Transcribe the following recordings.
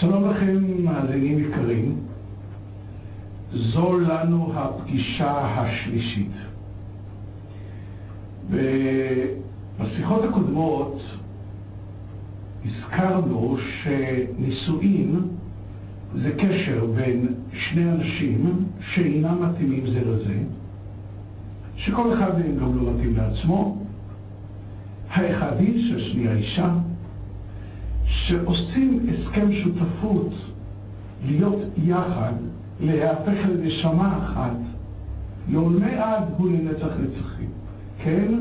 שלום לכם, מאזינים יקרים. זו לנו הפגישה השלישית. ובשיחות הקודמות הזכרנו שנישואין זה קשר בין שני אנשים שאינם מתאימים זה לזה, שכל אחד מהם גם לא מתאים לעצמו, האחד איש, השנייה אישה, שעושים הסכם שותפות להיות יחד, להפך לנשמה אחת, לעולמי עד הוא לנצח נצחים. כן,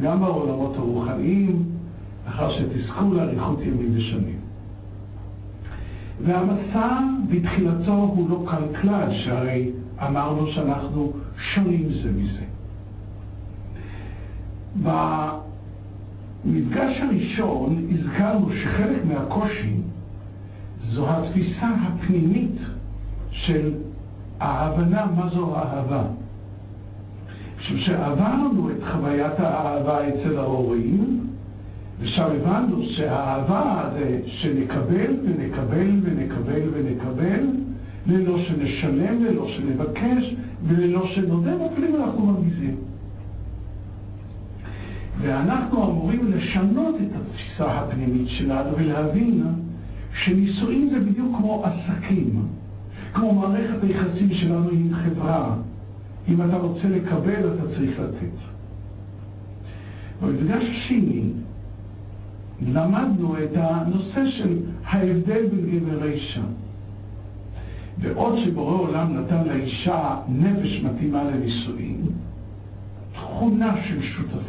גם בעולמות הרוחניים, אחר שתזכו לאריכות ימים ושנים. והמסע בתחילתו הוא לא קל כלל, שהרי אמרנו שאנחנו שונים זה מזה. במפגש הראשון הזכרנו שחלק מהקושי זו התפיסה הפנימית של ההבנה מה זו אהבה. משום שעברנו את חוויית האהבה אצל ההורים, ושם הבנו שהאהבה זה שנקבל ונקבל ונקבל ונקבל, ללא שנשלם, ללא שנבקש, וללא שנודה, אפילו אם אנחנו מרגיזים. ואנחנו אמורים לשנות את התפיסה הפנימית שלנו ולהבין שנישואים זה בדיוק כמו עסקים, כמו מערכת היחסים שלנו עם חברה. אם אתה רוצה לקבל, אתה צריך לתת. במפגש השני למדנו את הנושא של ההבדל בין גבר לאישה. בעוד שבורא עולם נתן לאישה נפש מתאימה לנישואין, תכונה של שותפות,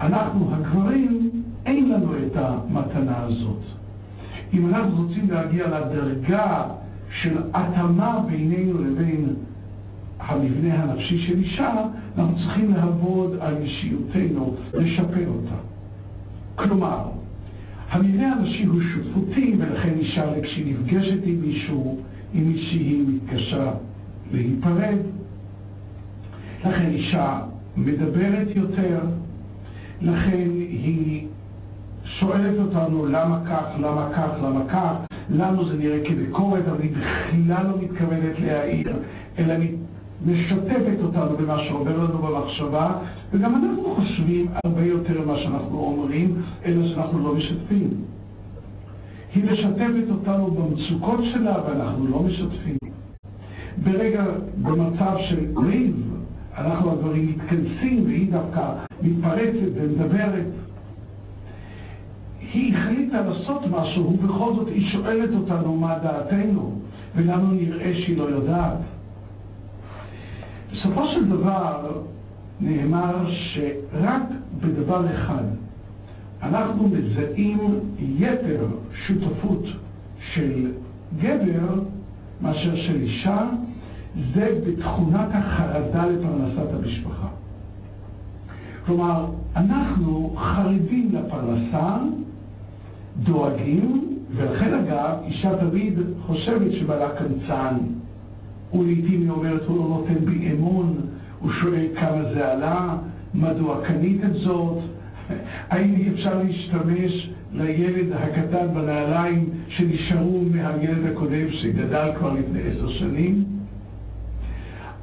אנחנו הגברים, אין לנו את המתנה הזאת. אם אנחנו רוצים להגיע לדרגה של התאמה בינינו לבין המבנה הנפשי של אישה, אנחנו צריכים לעבוד על אישיותנו, לשפר אותה. כלומר, המבנה הנשי הוא שותפותי, ולכן אישה כשהיא נפגשת עם מישהו, עם מישהי היא מתקשה להיפרד. לכן אישה מדברת יותר, לכן היא שואלת אותנו למה כך, למה כך, למה כך, לנו זה נראה כביקורת, אבל היא בכלל לא מתכוונת להעיר, אלא משתפת אותנו במה שעובר לנו במחשבה, וגם אנחנו חושבים הרבה יותר ממה שאנחנו אומרים, אלא שאנחנו לא משתפים. היא משתפת אותנו במצוקות שלה, ואנחנו לא משתפים. ברגע, במצב של ריב, אנחנו הדברים מתכנסים, והיא דווקא מתפרצת ומדברת. היא החליטה לעשות משהו, ובכל זאת היא שואלת אותנו מה דעתנו, ולנו נראה שהיא לא יודעת. בסופו של דבר נאמר שרק בדבר אחד אנחנו מזהים יתר שותפות של גבר מאשר של אישה, זה בתכונת החרדה לפרנסת המשפחה. כלומר, אנחנו חרדים לפרנסה, דואגים, ולכן אגב, אישה תמיד חושבת שבעלה קמצן. ולעיתים היא אומרת, הוא לא נותן בי אמון, הוא שואל כמה זה עלה, מדוע קניתם זאת, האם אי אפשר להשתמש לילד הקטן בנעליים שנשארו מהילד הקודם שגדל כבר לפני עשר שנים?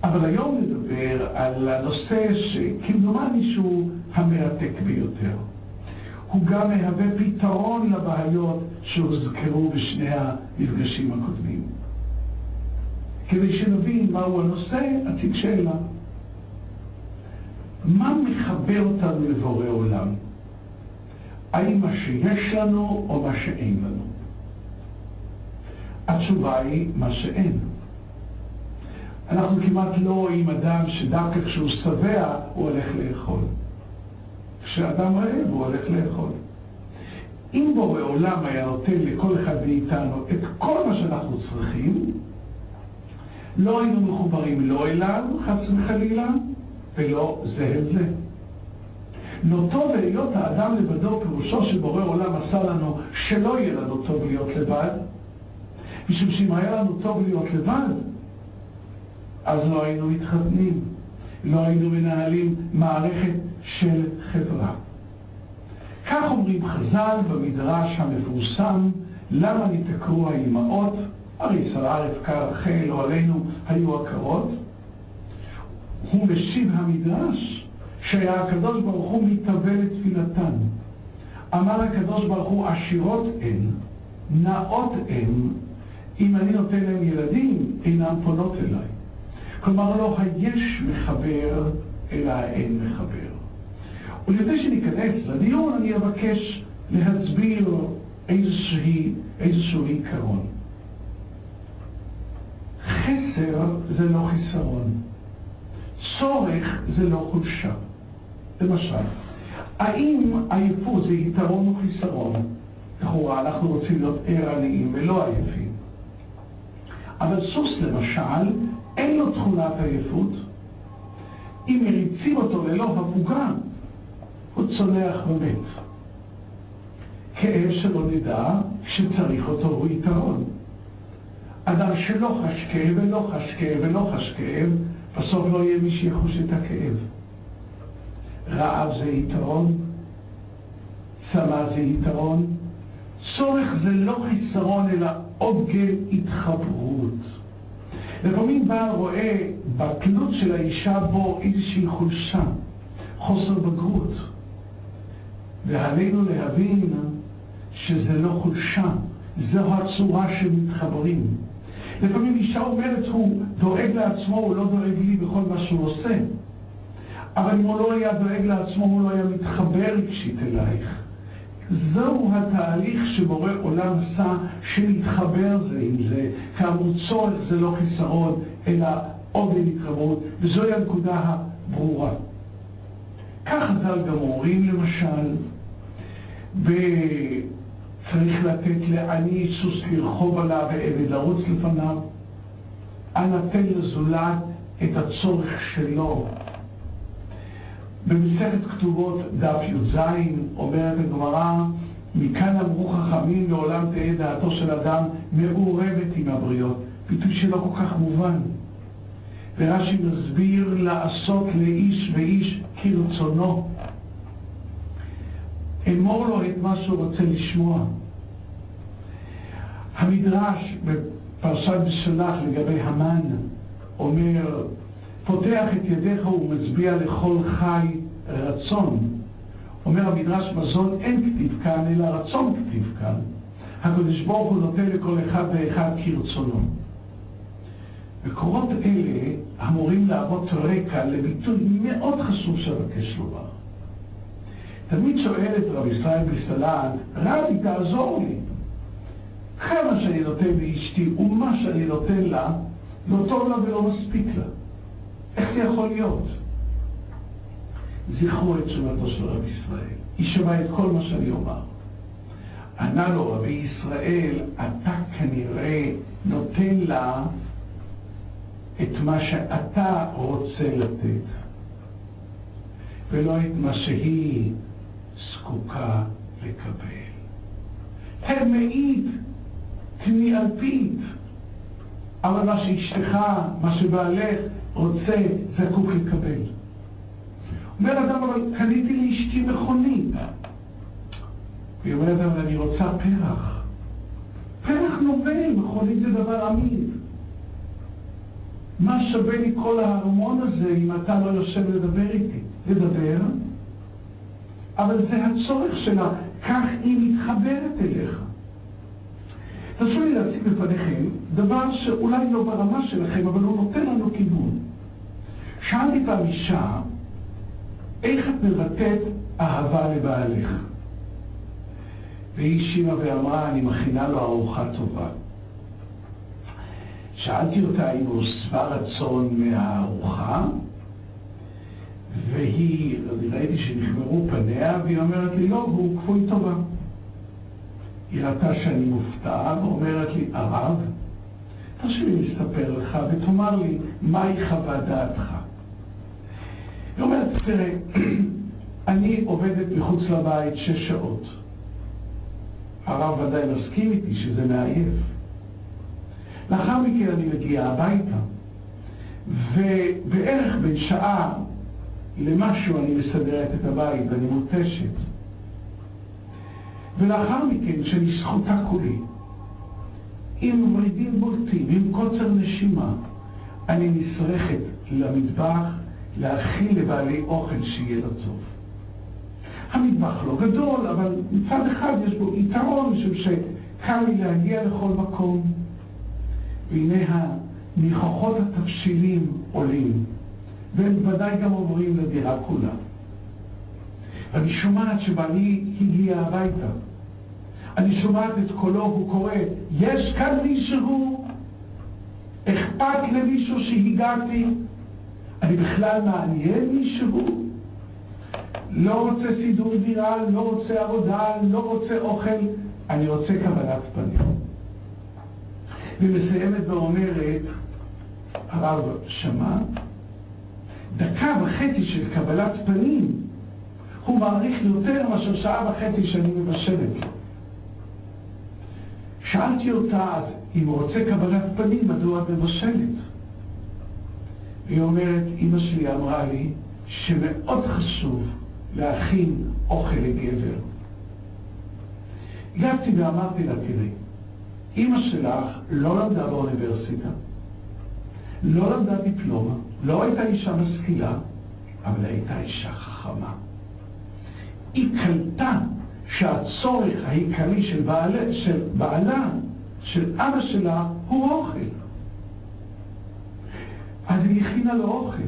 אבל היום נדבר על הנושא שכמדומני שהוא המרתק ביותר. הוא גם מהווה פתרון לבעיות שהוזכרו בשני המפגשים הקודמים. כדי שנבין מהו הנושא, אציג שאלה. מה מחבר אותנו לבורא עולם? האם מה שיש לנו או מה שאין לנו? התשובה היא מה שאין. אנחנו כמעט לא רואים אדם שדווקא כשהוא שבע הוא הולך לאכול. כשאדם רעב הוא הולך לאכול. אם בורא עולם היה נותן לכל אחד מאיתנו את כל מה שאנחנו צריכים, לא היינו מחוברים לא אליו, חס וחלילה, ולא זה אל זה. טוב להיות האדם לבדו, פירושו שבורא עולם עשה לנו שלא יהיה לנו טוב להיות לבד, משום שאם היה לנו טוב להיות לבד, אז לא היינו מתחתנים, לא היינו מנהלים מערכת של חברה. כך אומרים חז"ל במדרש המפורסם למה נתעקרו האימהות? הרי שרה רבקה רחל או עלינו היו עקרות. הוא משיב המדרש שהיה הקדוש ברוך הוא מתאבל לתפילתן. אמר הקדוש ברוך הוא עשירות הן, נאות הן, אם אני נותן להם ילדים, אינם פונות אליי. כלומר, לא היש מחבר, אלא האין מחבר. ולפני שניכנס לדיון, אני אבקש להסביר איזשהו עיקרון. חסר זה לא חיסרון. צורך זה לא חולשה. למשל, האם עייפות זה יתרון או חיסרון? לכאורה אנחנו רוצים להיות ערניים ולא עייפים. אבל סוס למשל, אין לו תכונת עייפות. אם מריצים אותו ללא הפוגה, הוא צונח ומת. כאב שלא נדע, כשצריך אותו הוא יתרון. אדם שלא חש כאב ולא חש כאב ולא חש כאב, בסוף לא יהיה מי שיחוש את הכאב. רעב זה יתרון, צמא זה יתרון, צורך זה לא חיסרון אלא עוגן התחברות. לפעמים בעל רואה בתלות של האישה בו איזושהי חולשה, חוסר בגרות. ועלינו להבין שזה לא חולשה, זו הצורה שמתחברים. לפעמים אישה אומרת, הוא דואג לעצמו, הוא לא דואג לי בכל מה שהוא עושה. אבל אם הוא לא היה דואג לעצמו, הוא לא היה מתחבר רגשית אלייך. זהו התהליך שבורא עולם עשה, שנתחבר זה עם זה. כאמור, צורך זה לא חיסרון, אלא עוגן התחברות, וזוהי הנקודה הברורה. כך חז"ל גם אומרים, למשל, וצריך לתת לעני סוס לרחוב עליו ועבד לרוץ לפניו. אנא תן לזולת את הצורך שלו. במסכת כתובות דף י"ז אומרת הגמרא, מכאן אמרו חכמים לעולם תהא דעתו של אדם מעורבת עם הבריות. ביטוי שלא כל כך מובן. ורש"י מסביר לעשות לאיש ואיש כרצונו. אמור לו את מה שהוא רוצה לשמוע. המדרש בפרשת בשלח לגבי המן אומר, פותח את ידיך ומצביע לכל חי רצון. אומר המדרש מזון אין כתיב כאן, אלא רצון כתיב כאן. הקדוש ברוך הוא נותן לכל אחד ואחד כרצונו. מקורות אלה אמורים להוות רקע לביטוי מאוד חשוב שאבקש לומר. תמיד שואל את רב ישראל בסלן, רבי תעזור לי. כמה שאני נותן לאשתי ומה שאני נותן לה, לא טוב לה ולא מספיק לה. איך זה יכול להיות? זכרו את תשובתו של רבי ישראל. היא שמעה את כל מה שאני אומר. ענה לו רבי ישראל, אתה כנראה נותן לה את מה שאתה רוצה לתת, ולא את מה שהיא זקוקה לקבל. תני אלפית, אבל מה שאשתך, מה שבעלך רוצה, זקוק לקבל. אומר אדם, אבל קניתי לאשתי מכונית. היא אומרת, אבל אני רוצה פרח. פרח נובל, מכונית זה דבר אמיד. מה שווה לי כל ההרמון הזה אם אתה לא יושב לדבר איתי? לדבר, אבל זה הצורך שלה, כך היא מתחברת אליך. תרשו לי להציג בפניכם דבר שאולי לא ברמה שלכם, אבל הוא נותן לנו כיוון. שאלתי פעם אישה, איך את מבטאת אהבה לבעלך? והיא השיבה ואמרה, אני מכינה לו ארוחה טובה. שאלתי אותה אם הוא שבע רצון מהארוחה, והיא, ראיתי שנכמרו פניה, והיא אומרת לי, לא, והוא כפוי טובה. היא ראתה שאני מופתע, ואומרת לי, הרב, תרשי לי לספר לך, ותאמר לי, מהי חוות דעתך? היא אומרת, תראה, אני עובדת מחוץ לבית שש שעות. הרב ודאי מסכים איתי שזה מעייף. לאחר מכן אני מגיע הביתה, ובערך בין שעה למשהו אני מסדרת את הבית ואני מותשת. ולאחר מכן, כשאני שחוטה כולי, עם ורידים בולטים, עם קוצר נשימה. אני נשרכת למטבח להכין לבעלי אוכל שיהיה טוב. המטבח לא גדול, אבל מצד אחד יש בו יתרון, משום שקל לי להגיע לכל מקום. והנה הניחוחות התבשילים עולים, והם ודאי גם עוברים לדירה כולה. ואני שומעת שבעלי הגיע הביתה. אני שומעת את קולו, הוא קורא, יש כאן מישהו? אכפת למישהו שהגעתי? אני בכלל מעניין מישהו? לא רוצה סידור דירה, לא רוצה עבודה, לא רוצה אוכל, אני רוצה קבלת פנים. ומסיימת ואומרת, הרב שמע, דקה וחצי של קבלת פנים, הוא מעריך יותר מאשר שעה וחצי שאני מבשלת. שאלתי אותה, אם הוא רוצה קבלת פנים, מדוע את מבשלת? היא אומרת, אמא שלי אמרה לי שמאוד חשוב להכין אוכל לגבר. הגעתי ואמרתי לה, תראי, אמא שלך לא למדה באוניברסיטה, לא למדה דיפלומה, לא הייתה אישה משכילה, אבל הייתה אישה חכמה. היא קלטה שהצורך העיקרי של, בעל, של בעלה, של אבא שלה, הוא אוכל. אז היא הכינה לו אוכל.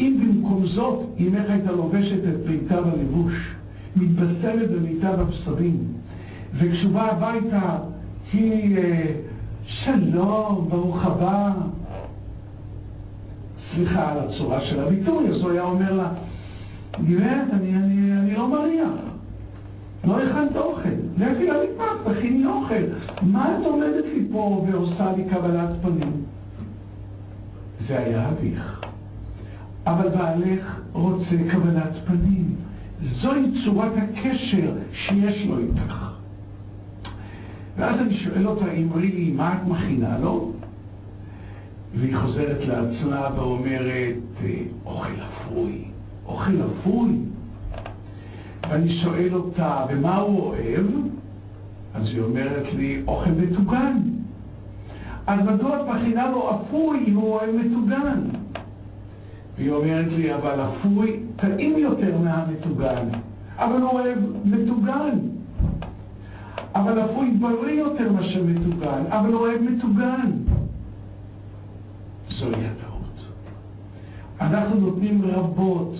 אם במקום זאת אמך הייתה לובשת את מיטב הלבוש, מתבשמת במיטב הבשרים, וכשהוא בא הביתה היא שלום, ברוך הבא. סליחה על הצורה של הביטוי, אז הוא היה אומר לה, גברת, אני, אני, אני לא מריח. לא הכנת אוכל. לכי למטבח, תכיני אוכל. מה את עומדת לי פה ועושה לי קבלת פנים? זה היה אביך. אבל בעלך רוצה קבלת פנים. זוהי צורת הקשר שיש לו איתך. ואז אני שואל אותה, אמרי לי, מה את מכינה לו? והיא חוזרת לעצמה ואומרת, אוכל אפוי. אוכל אפוי? ואני שואל אותה, ומה הוא אוהב? אז היא אומרת לי, אוכל מטוגן. אז מדוע את מכינה לו אפוי אם הוא אוהב מטוגן? והיא אומרת לי, אבל אפוי טעים יותר מהמטוגן, אבל הוא אוהב מטוגן. אבל אפוי בריא יותר מאשר מטוגן, אבל הוא אוהב מטוגן. זוהי הטעות. אנחנו נותנים רבות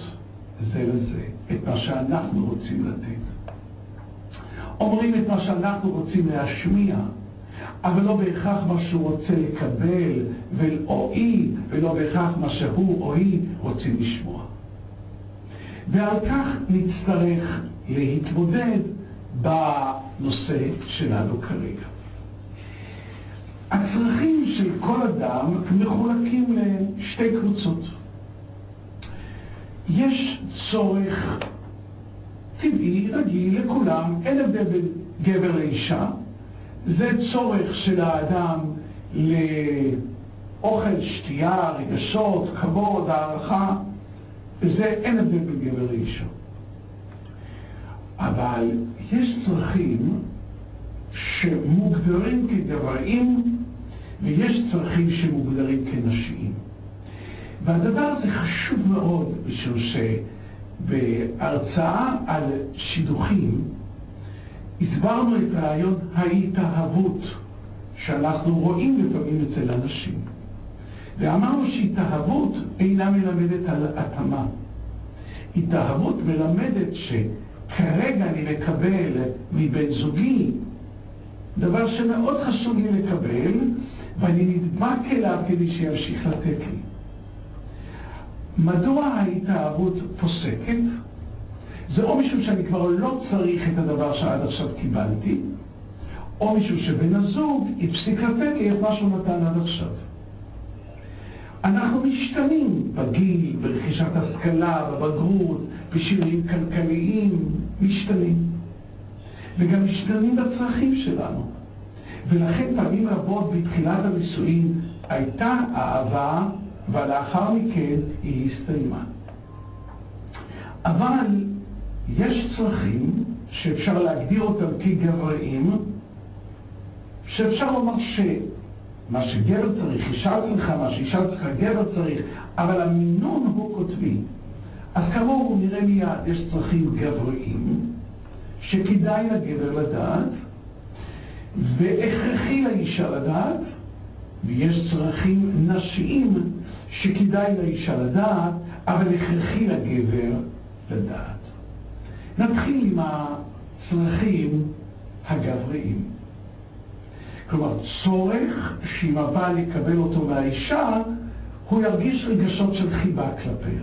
זה לזה את מה שאנחנו רוצים לתת. אומרים את מה שאנחנו רוצים להשמיע, אבל לא בהכרח מה שהוא רוצה לקבל, או היא, ולא בהכרח מה שהוא או היא רוצים לשמוע. ועל כך נצטרך להתמודד בנושא שלנו כרגע. הצרכים של כל אדם מחולקים לשתי קבוצות. יש צורך טבעי, רגיל, לכולם, אין הבדל בין גבר לאישה. זה צורך של האדם לאוכל, שתייה, רגשות, כבוד, הערכה, וזה אין הבדל בין גבר לאישה. אבל יש צרכים שמוגדרים כגברים ויש צרכים שמוגדרים כנשיים. והדבר הזה חשוב מאוד, משום שבהרצאה על שידוכים הסברנו את רעיון ההתאהבות שאנחנו רואים לפעמים אצל אנשים. ואמרנו שהתאהבות אינה מלמדת על התאמה. התאהבות מלמדת שכרגע אני מקבל מבן זוגי דבר שמאוד חשוב לי לקבל, ואני נדבק אליו כדי שימשיך לתת לי. מדוע ההתאהבות פוסקת? זה או משום שאני כבר לא צריך את הדבר שעד עכשיו קיבלתי, או משום שבן הזוג הפסיק לתת לי את מה שהוא נתן עד עכשיו. אנחנו משתנים בגיל, ברכישת השכלה, בבגרות, בשינויים כלכליים, משתנים. וגם משתנים בצרכים שלנו. ולכן פעמים רבות בתחילת הנישואים הייתה אהבה ולאחר מכן היא הסתיימה. אבל יש צרכים שאפשר להגדיר אותם כגבריים, שאפשר לומר שמה שגבר צריך, אישה צריכה, מה שאישה צריכה, גבר צריך, אבל המינון הוא קוטבי. אז כאמור, נראה מיד, יש צרכים גבריים, שכדאי לגבר לדעת, והכרחי לאישה לדעת, ויש צרכים נשיים שכדאי לאישה לדעת, אבל הכרחי לגבר לדעת. נתחיל עם הצרכים הגבריים. כלומר, צורך שאם הבעל יקבל אותו מהאישה, הוא ירגיש רגשות של חיבה כלפיה.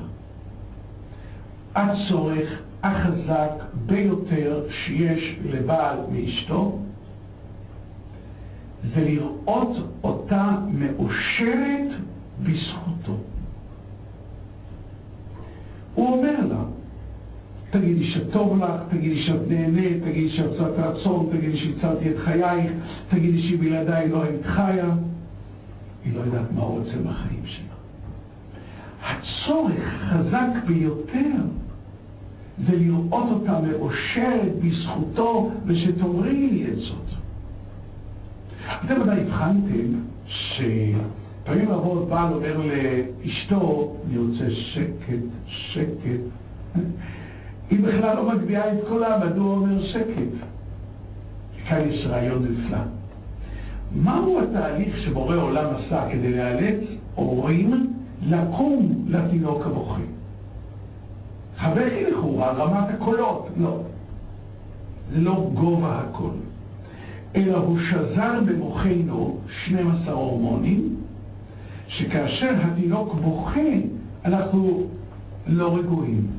הצורך החזק ביותר שיש לבעל מאשתו זה לראות אותה מאושרת בזכותו. הוא אומר לה, תגידי שטוב לך, תגידי שאת נהנית, תגידי שאת צעת רצון, תגידי שהצלתי את חייך, תגידי שבלעדיי לא היית חיה. היא לא יודעת מה הוא רוצה בחיים שלה. הצורך חזק ביותר זה לראות אותה מאושרת בזכותו ושתאמרי לי את זאת. אתם ודאי הבחנתם שפעמים רבות בעל אומר לאשתו, אני רוצה שקט, שקט. היא בכלל לא מגביהה את קולה, מדוע אומר שקט? כאן יש רעיון נפלא. מהו התהליך שבורא עולם עשה כדי לאלץ הורים לקום לתינוק הבוכה? הבכי לכאורה, רמת הקולות, לא. זה לא גובה הקול. אלא הוא שזר במוחנו 12 הורמונים, שכאשר התינוק בוכה, אנחנו לא רגועים.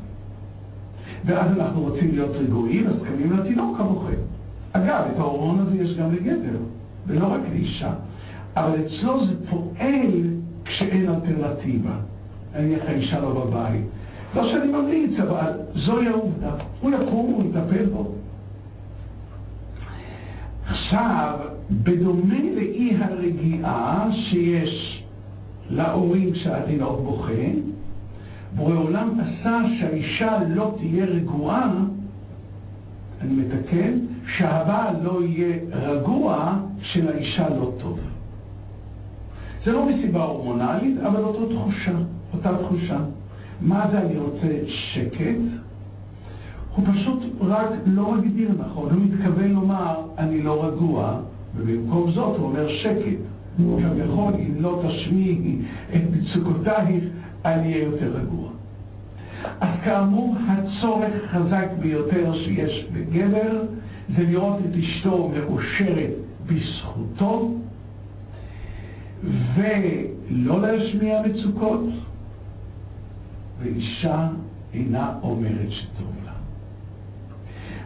ואז אנחנו רוצים להיות רגועים, אז קמים לתינוק הבוכה. אגב, את ההורמון הזה יש גם לגבר, ולא רק לאישה. אבל אצלו זה פועל כשאין אלטרנטיבה. נניח האישה לא בבית. לא שאני ממליץ, אבל זוהי העובדה. הוא יקום, הוא יטפל בו. עכשיו, בדומה לאי הרגיעה שיש להורים כשהתינוק בוכה, בורא עולם עשה שהאישה לא תהיה רגועה, אני מתקן, שהבעל לא יהיה רגוע כשלאישה לא טוב. זה לא מסיבה הורמונלית, אבל אותה תחושה, אותה תחושה. מה זה אני רוצה שקט? הוא פשוט רק לא מגדיר נכון, הוא מתכוון לומר, אני לא רגוע, ובמקום זאת הוא אומר שקט. כביכול, אם לא תשמיעי את מצוקותייך, אני אהיה יותר רגוע. אז כאמור, הצורך החזק ביותר שיש בגבר זה לראות את אשתו מאושרת בזכותו, ולא להשמיע מצוקות, ואישה אינה אומרת שטוב לה.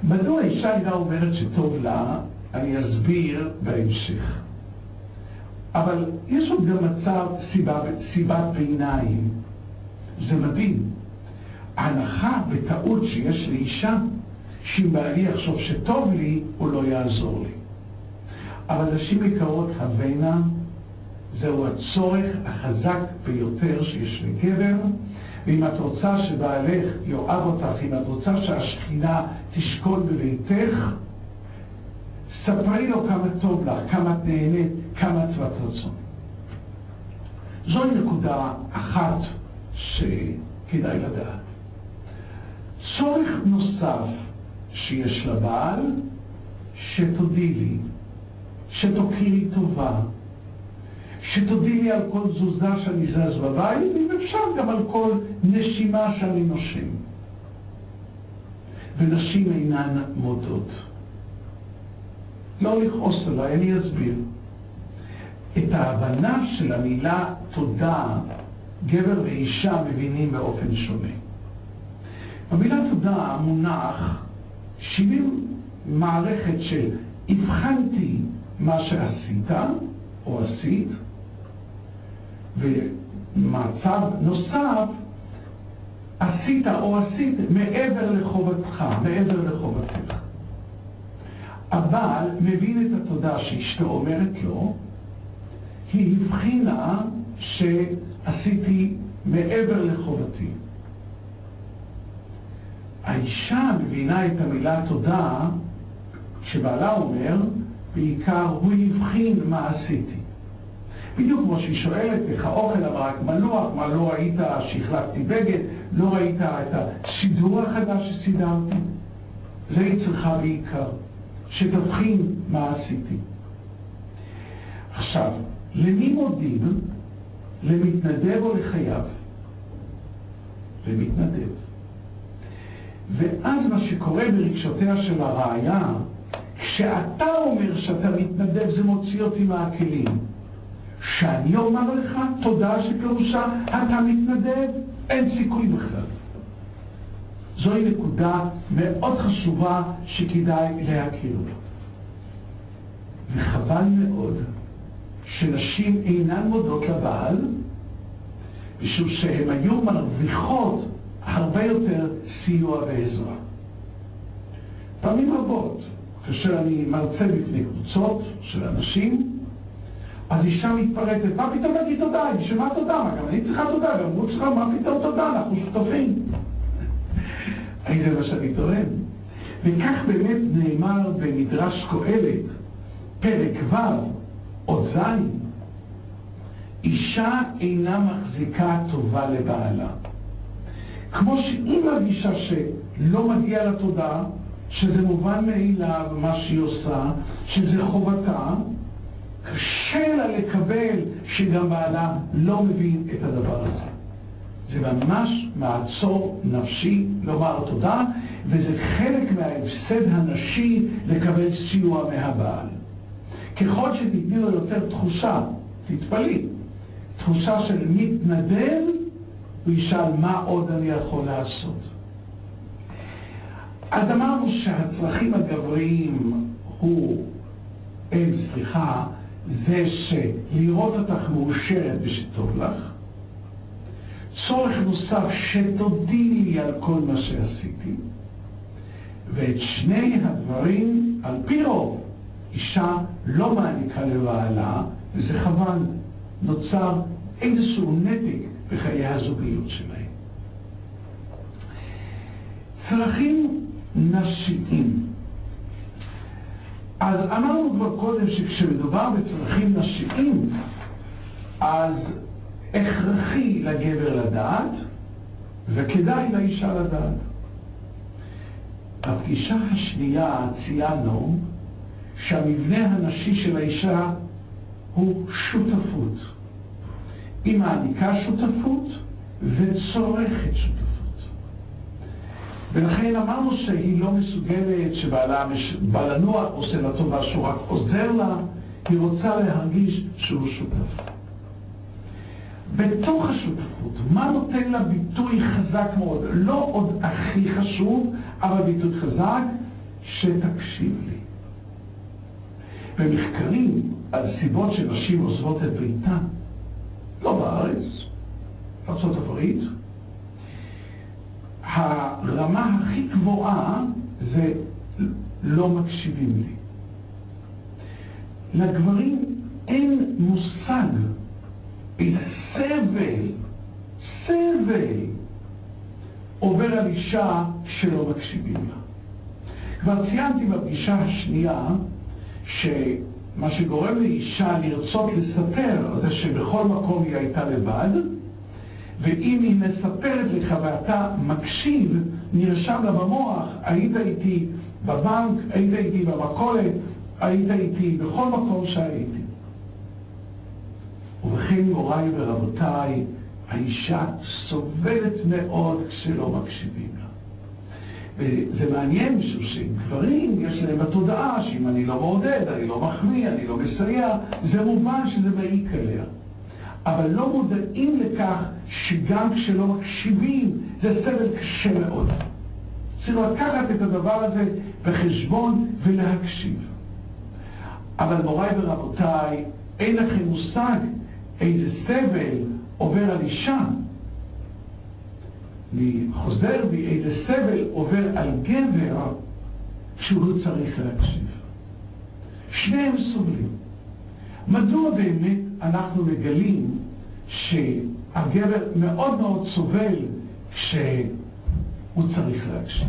מדוע אישה אינה אומרת שטוב לה, אני אסביר בהמשך. אבל יש עוד גם מצב, סיבת ביניים. זה מדהים. ההנחה בטעות שיש לאישה, שאם בעלי יחשוב שטוב לי, הוא לא יעזור לי. אבל נשים יקרות, הבנה, זהו הצורך החזק ביותר שיש לגבר, ואם את רוצה שבעלך יאהב אותך, אם את רוצה שהשכינה תשקול בביתך, ספרי לו כמה טוב לך, כמה את נהנית, כמה את שבעת רצון. זוהי נקודה אחת שכדאי לדעת. צורך נוסף שיש לבעל, שתודי לי, שתוקירי טובה, שתודי לי על כל תזוזה שאני זז בבית, ואם אפשר גם על כל נשימה שאני נושם. ונשים אינן מודות. לא לכעוס עליי, אני אסביר. את ההבנה של המילה תודה, גבר ואישה מבינים באופן שונה. במילה תודה מונח שיבים מערכת של הבחנתי מה שעשית או עשית, ומצב נוסף, עשית או עשית מעבר לחובתך, מעבר לחובתך. הבעל מבין את התודה שאשתו אומרת לו, היא הבחינה שעשיתי מעבר לחובתי. האישה מבינה את המילה תודה כשבעלה אומר, בעיקר הוא הבחין מה עשיתי. בדיוק כמו שהיא שואלת איך האוכל, אבל רק מלוח, מה לא ראית שהחלפתי בגד, לא ראית את הסידור החדש שסידרתי? זה היא צריכה בעיקר, שתבחין מה עשיתי. עכשיו, למי מודים? למתנדב או לחייב? למתנדב. ואז מה שקורה ברגשותיה של הרעיה, כשאתה אומר שאתה מתנדב זה מוציא אותי מהכלים. שאני אומר לך תודה שפירושה אתה מתנדב, אין סיכוי בכלל. זוהי נקודה מאוד חשובה שכדאי להכיר. וחבל מאוד שנשים אינן מודות לבעל, משום שהן היו מרוויחות הרבה יותר סיוע ועזרה. פעמים רבות, כאשר אני מרצה בפני קבוצות של אנשים, אז אישה מתפרצת, מה פתאום להגיד תודה? בשביל מה תודה? מה, גם אני צריכה תודה, גם הוא צריכה, מה פתאום תודה? אנחנו שותפים. זה מה שאני טוען. וכך באמת נאמר במדרש קהלת, פרק ו', עוד ז', אישה אינה מחזיקה טובה לבעלה. כמו שהיא מרגישה שלא מגיע לה תודה, שזה מובן מאליו מה שהיא עושה, שזה חובתה, קשה לה לקבל שגם בעלה לא מבין את הדבר הזה. זה ממש מעצור נפשי לומר תודה, וזה חלק מההפסד הנשי לקבל סיוע מהבעל. ככל שתתני לו יותר תחושה, תתפלאי, תחושה של מתנדב, הוא ישאל מה עוד אני יכול לעשות. אז אמרנו שהצרכים הגבריים הוא, אין, סליחה, זה שלראות אותך מאושרת ושטוב לך. צורך נוסף, שתודי לי על כל מה שעשיתי. ואת שני הדברים, על פי רוב, אישה לא מעניקה לבעלה, וזה חבל. נוצר איזשהו נתק בחיי הזוגיות שלהם. צרכים נשיים. אז אמרנו כבר קודם שכשמדובר בצרכים נשיים, אז הכרחי לגבר לדעת, וכדאי לאישה לדעת. בפגישה השנייה ציינו שהמבנה הנשי של האישה הוא שותפות. היא מעניקה שותפות וצורכת שותפות. ולכן אמרנו שהיא לא מסוגלת שבעלה בא לנוע, עושה לה טובה שהוא רק עוזר לה, היא רוצה להרגיש שהוא שותף. בתוך השותפות, מה נותן לה ביטוי חזק מאוד? לא עוד הכי חשוב, אבל ביטוי חזק, שתקשיב לי. במחקרים על סיבות שנשים עוזבות את ביתן, לא בארץ, ארה"ב, הרמה הכי גבוהה זה לא מקשיבים לי. לגברים אין מושג איזה סבל, עובר על אישה שלא מקשיבים לה. כבר ציינתי בפגישה השנייה שמה שגורם לאישה לרצות לספר זה שבכל מקום היא הייתה לבד, ואם היא מספרת לך ואתה מקשיב, נרשם לה במוח, היית איתי בבנק, היית איתי במכולת, היית איתי בכל מקום שהייתי. ובכן, מוריי ורבותיי, האישה סובלת מאוד כשלא מקשיבים וזה מעניין משום שגברים יש להם בתודעה שאם אני לא מעודד, אני לא מחמיא, אני לא מסייע, זה מובן שזה מעיק עליה. אבל לא מודעים לכך שגם כשלא מקשיבים זה סבל קשה מאוד. צריך לקחת את הדבר הזה בחשבון ולהקשיב. אבל מוריי ורבותיי, אין לכם מושג איזה סבל עובר על אישה. אני חוזר בי, איזה סבל עובר על גבר כשהוא צריך להקשיב. שניהם סובלים. מדוע באמת אנחנו מגלים שהגבר מאוד מאוד סובל כשהוא צריך להקשיב?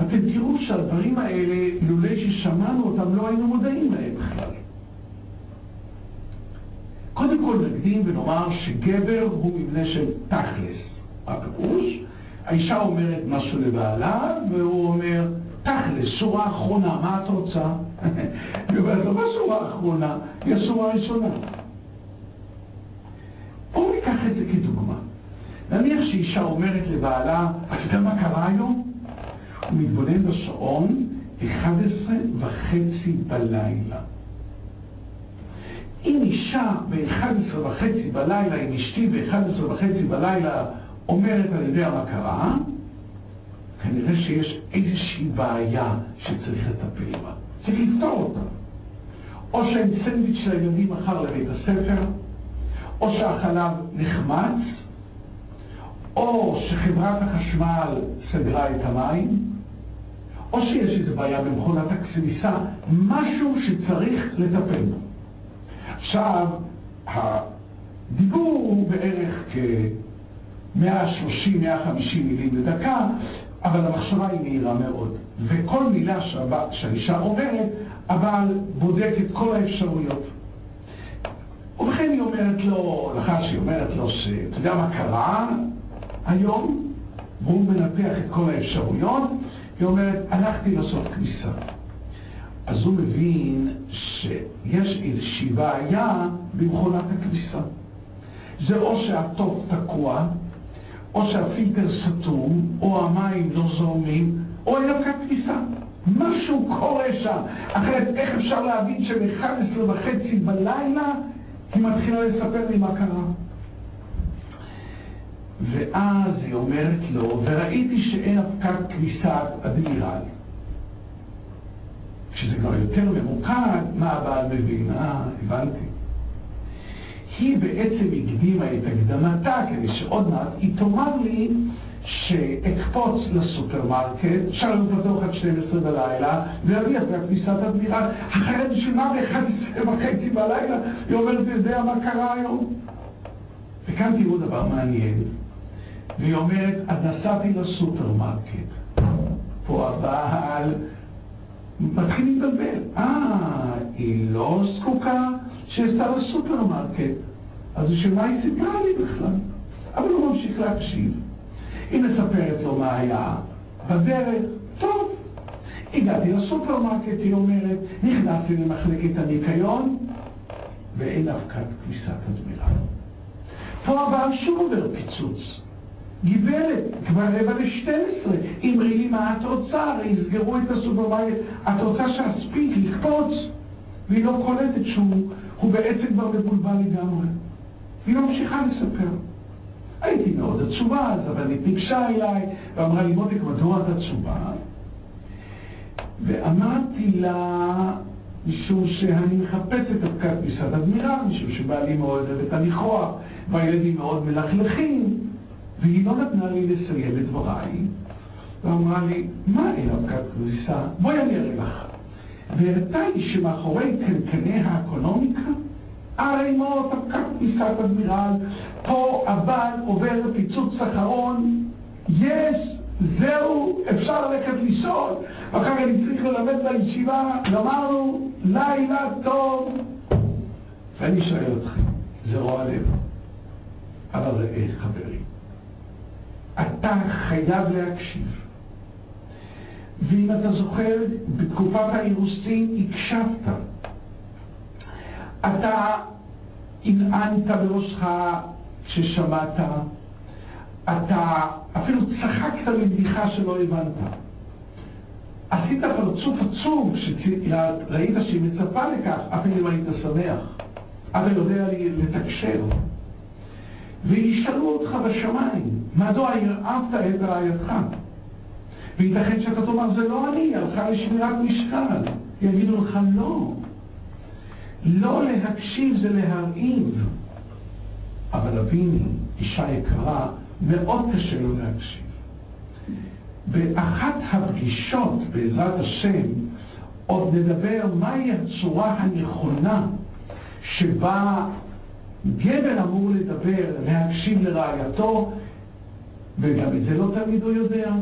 אתם תראו שהדברים האלה, לולי ששמענו אותם, לא היינו מודעים להם בכלל. קודם כל נקדים ונאמר שגבר הוא מבנה של תכלס. הפירוש, האישה אומרת משהו לבעלה, והוא אומר, תכלס, שורה אחרונה, מה את רוצה? היא אומרת לו, מה שורה אחרונה? היא השורה הראשונה. בואו ניקח את זה כדוגמה. נניח שאישה אומרת לבעלה, אתה יודע מה קרה היום? הוא מתבונן בשעון, 11 וחצי בלילה. אם אישה ב-11 וחצי בלילה, אם אשתי ב-11 וחצי בלילה אומרת, יודע מה קרה, כנראה שיש איזושהי בעיה שצריך לטפל בה. צריך לפתור אותה. או שאין סנדוויץ' לילדים מחר לבית הספר, או שהחלב נחמץ, או שחברת החשמל סגרה את המים, או שיש איזו בעיה במכונת הכניסה, משהו שצריך לטפל בו. עכשיו, הדיבור הוא בערך כ-130-150 מילים לדקה, אבל המחשבה היא מהירה מאוד. וכל מילה שהאישה אומרת, הבעל בודק את כל האפשרויות. ובכן היא אומרת לו, לאחר שהיא אומרת לו שאתה יודע מה קרה היום, והוא מנתח את כל האפשרויות, היא אומרת, הלכתי לעשות כניסה. אז הוא מבין שיש איזושהי בעיה במכונת הכניסה. זה או שהטוב תקוע, או שהפילטר סתום, או המים לא זורמים, או אין אבקת כניסה. משהו קורה שם. אחרת, איך אפשר להבין שב-11 וחצי בלילה היא מתחילה לספר לי מה קרה? ואז היא אומרת לו, וראיתי שאין אבקת כניסת אדמירל. כשזה כבר יותר ממוקד, מה הבעל מבין? אה, הבנתי. היא בעצם הקדימה את הקדמתה כדי שעוד מעט היא תאמר לי שאקפוץ לסופרמרקט, הוא פתוח עד 12 בלילה, ואביא את כביסת אדמירל. אחרת בשביל מה ב-11 וחצי בלילה? היא אומרת, יודע מה קרה היום? וכאן תראו דבר מעניין. והיא אומרת, אז נסעתי לסופרמרקט. פה הבעל מתחיל להתבלבל. אה, היא לא זקוקה שיצא לסופרמרקט. אז בשביל מה היא סיפרה לי בכלל? אבל הוא ממשיך להקשיב. היא מספרת לו מה היה בדרך. טוב, הגעתי לסופרמרקט, היא אומרת, נכנסתי למחלקת הניקיון, ואין אבקת כביסת הדמירה. פה הבעל שוב פיצוץ. גברת, כבר רבע ל-12, אמרי לי מה את רוצה, הרי יסגרו את הסופרמרקט, את רוצה שאספיק לקפוץ? והיא לא קולטת שהוא בעצם כבר מבולבל לגמרי. והיא ממשיכה לספר. הייתי מאוד עצובה אז, אבל היא ניגשה אליי ואמרה לי, מותק, מדוע את עצובה? ואמרתי לה, משום שאני מחפשת אבקת מסעד אדמירל, משום שבעלי מאוד אוהב את הניחוח, והילדים מאוד מלכלכים. והיא לא נתנה לי לסיים את דבריי, ואמרה לי, מה אין אבקת כביסה? בואי אני אראה לך. והראתה לי שמאחורי קנקני האקונומיקה, ערימות אבקת כביסת אדמירל, פה הבעל עובר פיצוץ אחרון, יש, זהו, אפשר ללכת לישון, ואחר כך אני צריך ללמד בישיבה, גמרנו, לילה טוב. ואני שואל אתכם, זה רוע לב, אבל ראה חברים. אתה חייב להקשיב. ואם אתה זוכר, בתקופת האירוסין הקשבת. אתה הנענת בראשך כששמעת, אתה אפילו צחקת מבדיחה שלא הבנת. עשית פרצוף עצוב כשראית שהיא מצפה לכך, אפילו אם היית שמח. אתה יודע לתקשר. וישאלו אותך בשמיים, מדוע הרעבת את רעייתך? וייתכן שאתה תאמר, זה לא אני, הלכה לשמירת משקל. יגידו לך, לא. לא להקשיב זה להרעיב. אבל אביני, אישה יקרה, מאוד קשה לו להקשיב. באחת הפגישות, בעזרת השם, עוד נדבר מהי הצורה הנכונה שבה גבר אמור לדבר, להקשיב לרעייתו, וגם את זה לא תמיד הוא יודע.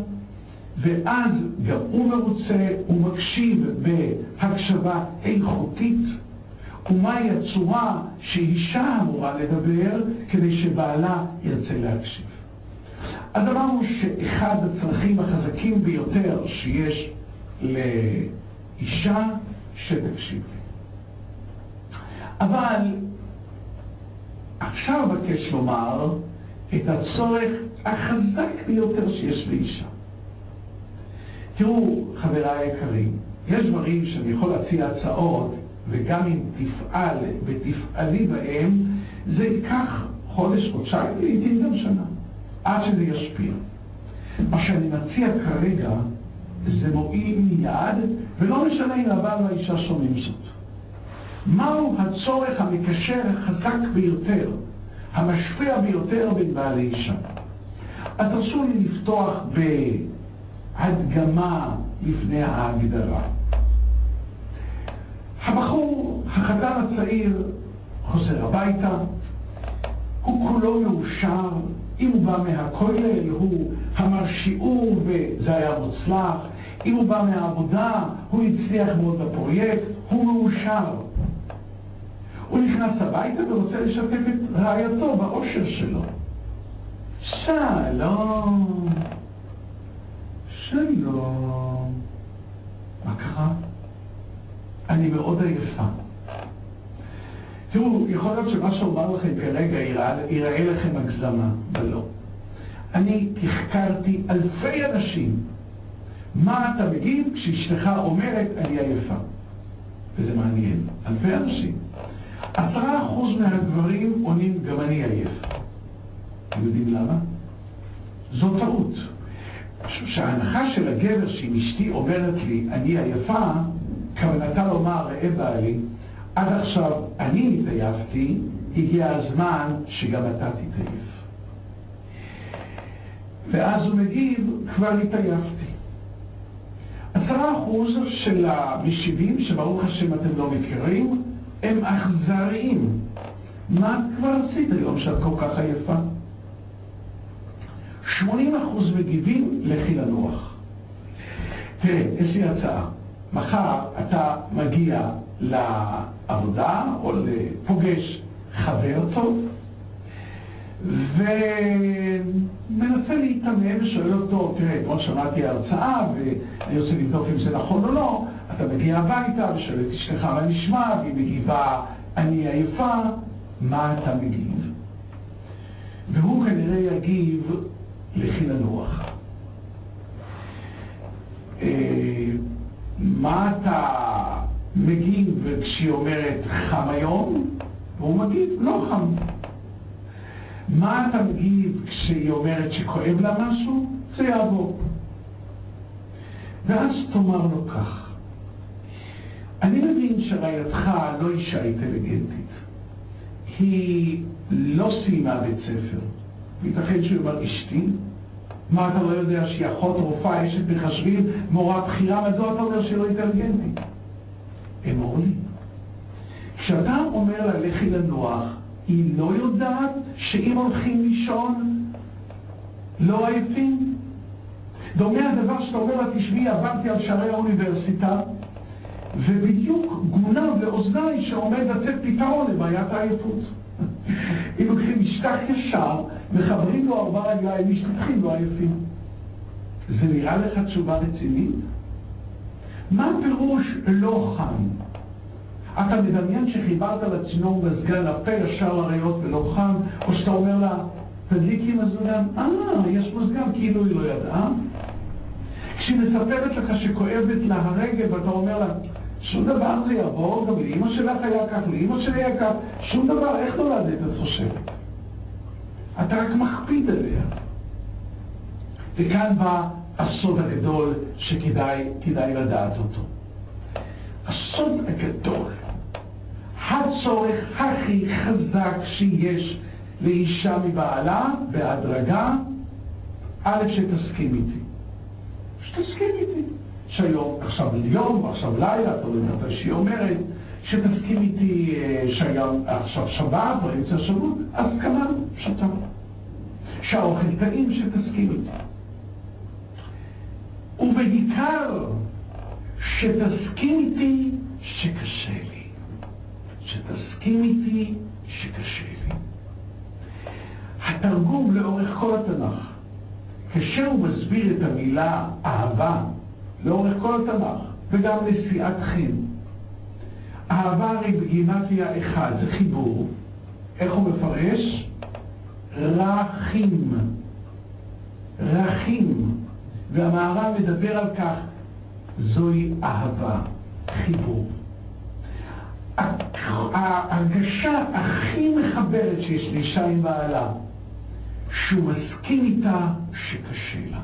ואז גם הוא מרוצה, הוא מקשיב בהקשבה איכותית, ומהי הצורה שאישה אמורה לדבר כדי שבעלה ירצה להקשיב. אז אמרנו שאחד הצרכים החזקים ביותר שיש לאישה שתקשיב. אבל עכשיו אבקש לומר את הצורך החזק ביותר שיש לאישה. תראו, חבריי היקרים, יש דברים שאני יכול להציע הצעות, וגם אם תפעל ותפעלי בהם, זה ייקח חודש, חודשיים, לעיתים גם שנה, עד שזה ישפיע. מה שאני מציע כרגע, זה מועיל מיד, ולא משנה אם הבעל והאישה שומעים זאת. מהו הצורך המקשר החזק ביותר, המשפיע ביותר בין בעל לאישה? אז תרשו לי לפתוח בהדגמה לפני ההגדרה. הבחור, החתן הצעיר, חוזר הביתה, הוא כולו מאושר, אם הוא בא מהכולל, הוא אמר שיעור וזה היה מוצלח, אם הוא בא מהעבודה, הוא הצליח מאוד בפרויקט, הוא מאושר. הוא נכנס הביתה ורוצה לשתף את רעייתו באושר שלו. שלום. שלום. מה קרה? אני מאוד עייפה. תראו, יכול להיות שמה שאומר לכם כרגע ייראה לכם הגזמה, ולא. אני תחקרתי אלפי אנשים. מה אתה מגיב כשאשתך אומרת אני עייפה? וזה מעניין. אלפי אנשים. עשרה אחוז מהגברים עונים גם אני עייף. אתם יודעים למה? זו טעות. שההנחה של הגבר שאם אשתי אומרת לי אני עייפה, כוונתה לומר, ראה בעלי, עד עכשיו אני התעייפתי, הגיע הזמן שגם אתה תתעייף. ואז הוא מגיב, כבר התעייפתי. עשרה אחוז של המשיבים, שברוך השם אתם לא מכירים, הם אכזריים. מה כבר עשית היום שאת כל כך עייפה? 80% מגיבים, לכי לנוח. תראה, יש לי הצעה. מחר אתה מגיע לעבודה או לפוגש חבר טוב ומנסה להתאמן ושואל אותו, תראה, אתמול שמעתי הרצאה ואני רוצה לבדוק אם זה נכון או לא, אתה מגיע הביתה ושואל את אשתך מה נשמע, והיא מגיבה, אני עייפה, מה אתה מגיב? והוא כנראה יגיב, לכי לנוח. מה אתה מגיב כשהיא אומרת חם היום? והוא מגיב, לא חם. מה אתה מגיב כשהיא אומרת שכואב לה משהו? זה יעבור. ואז תאמר לו כך, אני מבין שרעייתך לא אישה אינטליגנטית. היא לא סיימה בית ספר. וייתכן שהוא אומר אשתי, מה אתה לא יודע שהיא אחות רופאה, אשת מחשבים, מורה בכירה, מדוע אתה אומר שהיא לא אינטליגנטית? אמור לי. כשאתה אומר לה לכי לנוח, היא לא יודעת שאם הולכים לישון לא עייפים? דומה הדבר שאתה אומר לה, תשמעי, עברתי על שערי האוניברסיטה, ובדיוק גונב לאוזניי שעומד לצאת פתרון לבעיית העייפות. אם לוקחים משטח ישר, מחברים לו ארבע רגליים, משתתחים לו עייפים. זה נראה לך תשובה רצינית? מה פירוש לא חם? אתה מדמיין שחיברת לצינור מזגן לפה ישר לריאות ולא חם, או שאתה אומר לה, תדליקי מזגן, אה, יש מזגן, כאילו היא לא ידעה. כשהיא מספרת לך שכואבת לה הרגל ואתה אומר לה, שום דבר זה יעבור, גם לאמא שלך היה כך, לאמא שלי היה כך, שום דבר, איך נולדת, את חושבת? אתה רק מכפיד עליה. וכאן בא הסוד הגדול שכדאי לדעת אותו. הסוד הגדול, הצורך הכי חזק שיש לאישה מבעלה, בהדרגה, א', שתסכים איתי. שתסכים איתי. שהיום, עכשיו יום, עכשיו לילה, תלוי מתי שהיא אומרת, שתסכים איתי אה, שהיום, עכשיו שבת, באמצע השבוע, הסכמה פשוטה. שהאוכל טעים, שתסכים איתי. ובעיקר שתסכים איתי שקשה לי. שתסכים איתי שקשה לי. התרגום לאורך כל התנ"ך, כאשר הוא מסביר את המילה אהבה לאורך כל התנ"ך, וגם נשיאת חן, אהבה בגימטריה אחד, זה חיבור. איך הוא מפרש? רחים. רחים. והמהר"ל מדבר על כך, זוהי אהבה, חיבור. ההרגשה הכי מחברת שיש לאישה עם בעלה, שהוא מסכים איתה שקשה לה.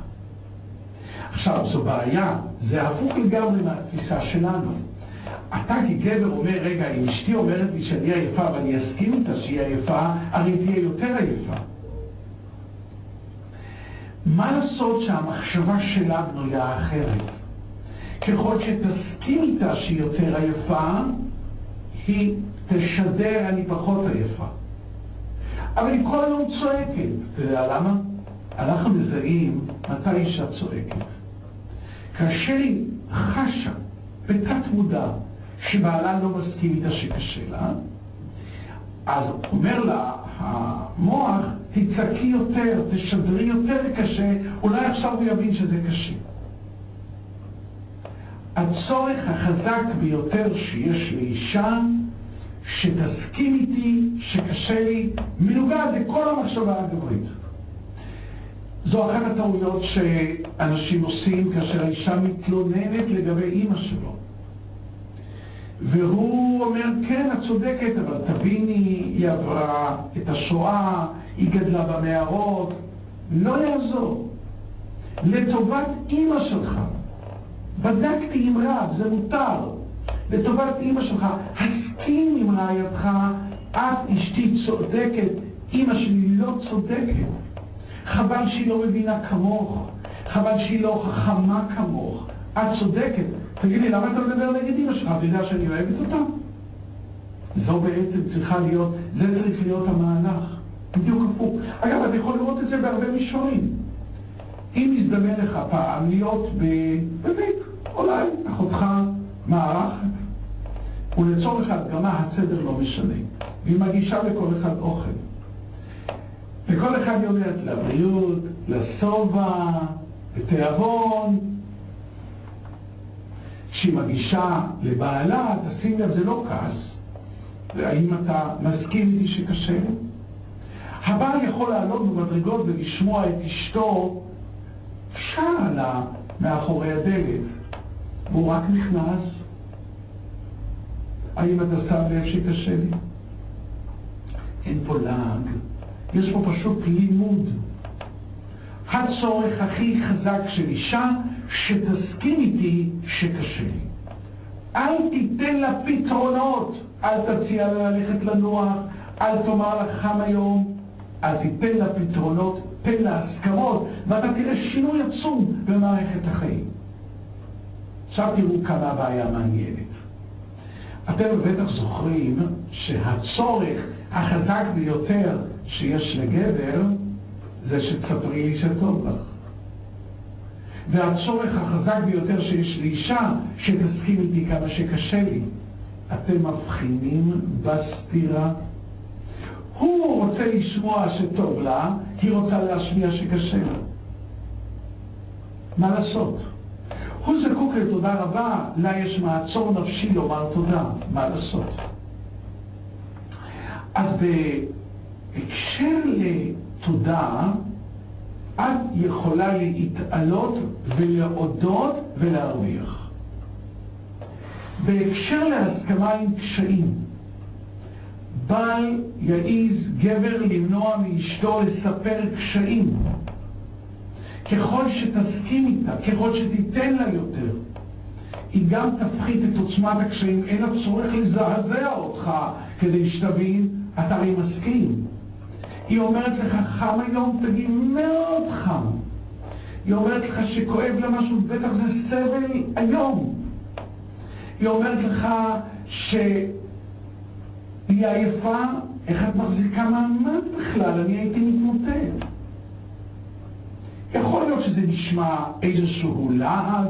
עכשיו, זו בעיה, זה הפוך לגמרי מהתפיסה שלנו. אתה כגבר אומר, רגע, אם אשתי אומרת לי שאני עייפה ואני אסכים איתה שהיא עייפה, הרי תהיה יותר עייפה. מה לעשות שהמחשבה שלה בנויה אחרת? ככל שתסכים איתה שהיא יותר עייפה, היא תשדר אני פחות עייפה. אבל היא כל היום צועקת. אתה יודע למה? אנחנו מזהים מתי אישה צועקת. כאשר היא חשה בתת מודע שבעלה לא מסכים איתה שקשה לה, אז אומר לה המוח, תצעקי יותר, תשדרי יותר קשה, אולי עכשיו הוא יבין שזה קשה. הצורך החזק ביותר שיש לאישה, שתסכים איתי שקשה לי, מנוגד לכל המחשבה הגברית. זו אחת הטעויות שאנשים עושים כאשר האישה מתלוננת לגבי אימא שלו. והוא אומר, כן, את צודקת, אבל תביני, היא עברה את השואה, היא גדלה במערות, לא יעזור. לטובת אימא שלך, בדקתי עם רב, זה מותר. לטובת אימא שלך, הסכים עם רעייתך, את אשתי צודקת, אימא שלי לא צודקת. חבל שהיא לא מבינה כמוך, חבל שהיא לא חכמה כמוך. את צודקת. תגיד לי, למה אתה מדבר נגד אמא שלך? אתה יודע שאני אוהבת אותה? זו בעצם צריכה להיות, זה צריך להיות המהלך. בדיוק הפוך. אגב, אתה יכול לראות את זה בהרבה מישורים. אם יזדמן לך פעם להיות באמת, אולי אחותך מארחת, ולצורך ההדגמה הסדר לא משנה. והיא מגישה לכל אחד אוכל. וכל אחד אומרת לבריאות, לשובע, לתיאבון. כשהיא מגישה לבעלה, תשים לב, זה לא כעס. האם אתה מסכים איתי שקשה לי? הבעל יכול לעלות במדרגות ולשמוע את אשתו שרה לה מאחורי הדלת, והוא רק נכנס. האם אתה שם לב שקשה לי? אין פה לעג. יש פה פשוט לימוד. הצורך הכי חזק של אישה, שתסכים איתי שקשה. אל תיתן לה פתרונות, אל תציע לה ללכת לנוח, אל תאמר לה חם היום, אל תיתן לה פתרונות, תן לה הסכמות, ואתה תראה שינוי עצום במערכת החיים. עכשיו תראו כמה הבעיה מעניינת. אתם בטח זוכרים שהצורך החזק ביותר שיש לגבר זה שתספרי לי שטוב לך. והצורך החזק ביותר שיש לאישה, שתסכים איתי כמה שקשה לי. אתם מבחינים בסתירה? הוא רוצה לשמוע שטוב לה, היא רוצה להשמיע שקשה לה. מה לעשות? הוא זקוק לתודה רבה, לה יש מעצור נפשי לומר תודה. מה לעשות? אז בהקשר לתודה, את יכולה להתעלות ולהודות ולהרוויח. בהקשר להסכמה עם קשיים, בעל יעיז גבר למנוע מאשתו לספר קשיים. ככל שתסכים איתה, ככל שתיתן לה יותר, היא גם תפחית את עוצמת הקשיים, אין לה צורך לזעזע אותך כדי שתבין, אתה הרי מסכים. היא אומרת לך, חם היום, תגיד, מאוד חם. היא אומרת לך שכואב לה משהו, בטח זה סבל היום. היא אומרת לך שהיא עייפה, איך את מחזיקה מעמד בכלל? אני הייתי מתמוטט. יכול להיות שזה נשמע איזשהו לעג,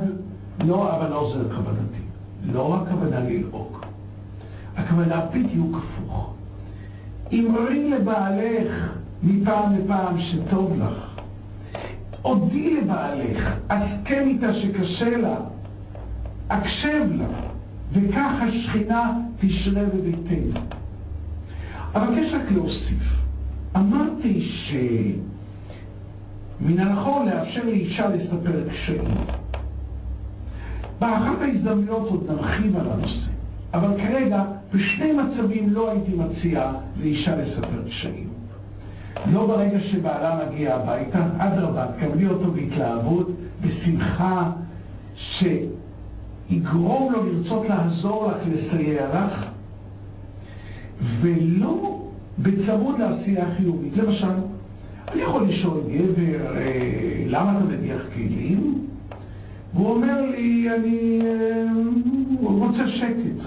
לא, אבל לא זה כוונתי. לא הכוונה ללעוג. הכוונה בדיוק הפוך. אמרי לבעלך מפעם לפעם שטוב לך. הודי לבעלך, הסכם איתה שקשה לה, הקשב לה, וכך השכינה תשרה בביתנו. אבקש רק להוסיף, אמרתי שמן הנכון לאפשר לאישה לספר קשיים. באחת ההזדמנויות עוד נרחיב על הנושא, אבל כרגע בשני מצבים לא הייתי מציע לאישה לספר קשיים. לא ברגע שבעלה מגיע הביתה, אדרבה, תקבלי אותו בהתלהבות, בשמחה, שיגרום לו לרצות לעזור לך, לסייע לך, ולא בצמוד לעשייה חיובית. למשל, אני יכול לשאול גבר, אה, למה אתה מדיח כלים? והוא אומר לי, אני אה, רוצה שקט.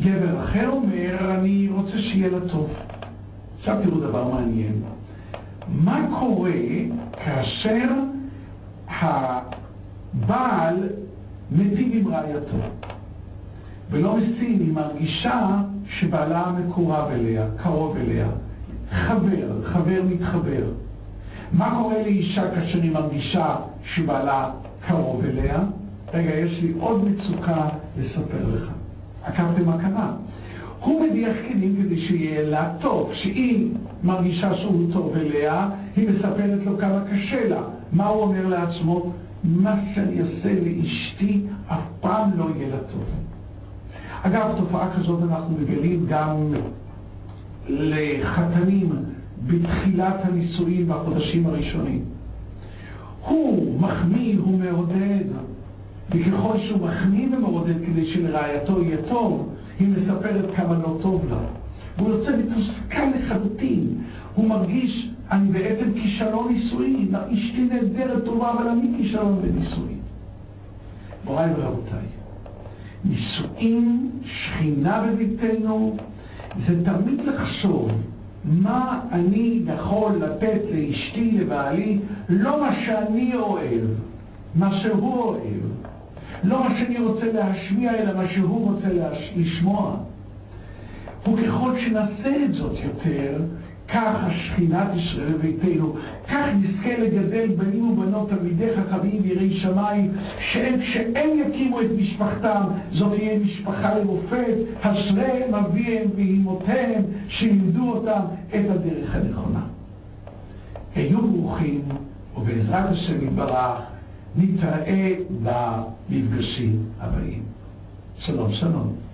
גבר אחר אומר, אני רוצה שיהיה לה טוב. עכשיו תראו דבר מעניין. מה קורה כאשר הבעל מטיב עם רעייתו? ולא מסין, היא מרגישה שבעלה מקורב אליה, קרוב אליה. חבר, חבר מתחבר. מה קורה לאישה כאשר היא מרגישה שבעלה קרוב אליה? רגע, יש לי עוד מצוקה לספר לך. עקבתם מה קרה? הוא מדיח כלים כדי שיהיה לה טוב, שאם מרגישה שהוא טוב אליה, היא מספרת לו כמה קשה לה. מה הוא אומר לעצמו? מה שאני אעשה לאשתי אף פעם לא יהיה לה טוב. אגב, תופעה כזאת אנחנו מגלים גם לחתנים בתחילת הנישואים בחודשים הראשונים. הוא מחמיא, הוא מעודד, וככל שהוא מחמיא ומעודד כדי שלרעייתו יהיה טוב, היא מספרת כמה לא טוב לה. והוא יוצא מתוסכל לחלוטין. הוא מרגיש, אני בעצם כישלון נישואי, אשתי נהדרת טובה, אבל אני כישלון בנישואי. מוריי ורבותיי, נישואים, שכינה בביתנו, זה תמיד לחשוב מה אני יכול לתת לאשתי, לבעלי, לא מה שאני אוהב, מה שהוא אוהב. לא מה שאני רוצה להשמיע, אלא מה שהוא רוצה להש... לשמוע. וככל שנעשה את זאת יותר, כך השכינה תשרה בביתנו, כך נזכה לגדל בנים ובנות תלמידי חכמים ויראי שמיים, שהם כשהם יקימו את משפחתם, זאת תהיה משפחה למופת, אשריהם אביהם ואימותיהם, שלימדו אותם את הדרך הנכונה. היו ברוכים, ובעזרת השם יתברך, נתראה במפגשים הבאים. שלום שלום.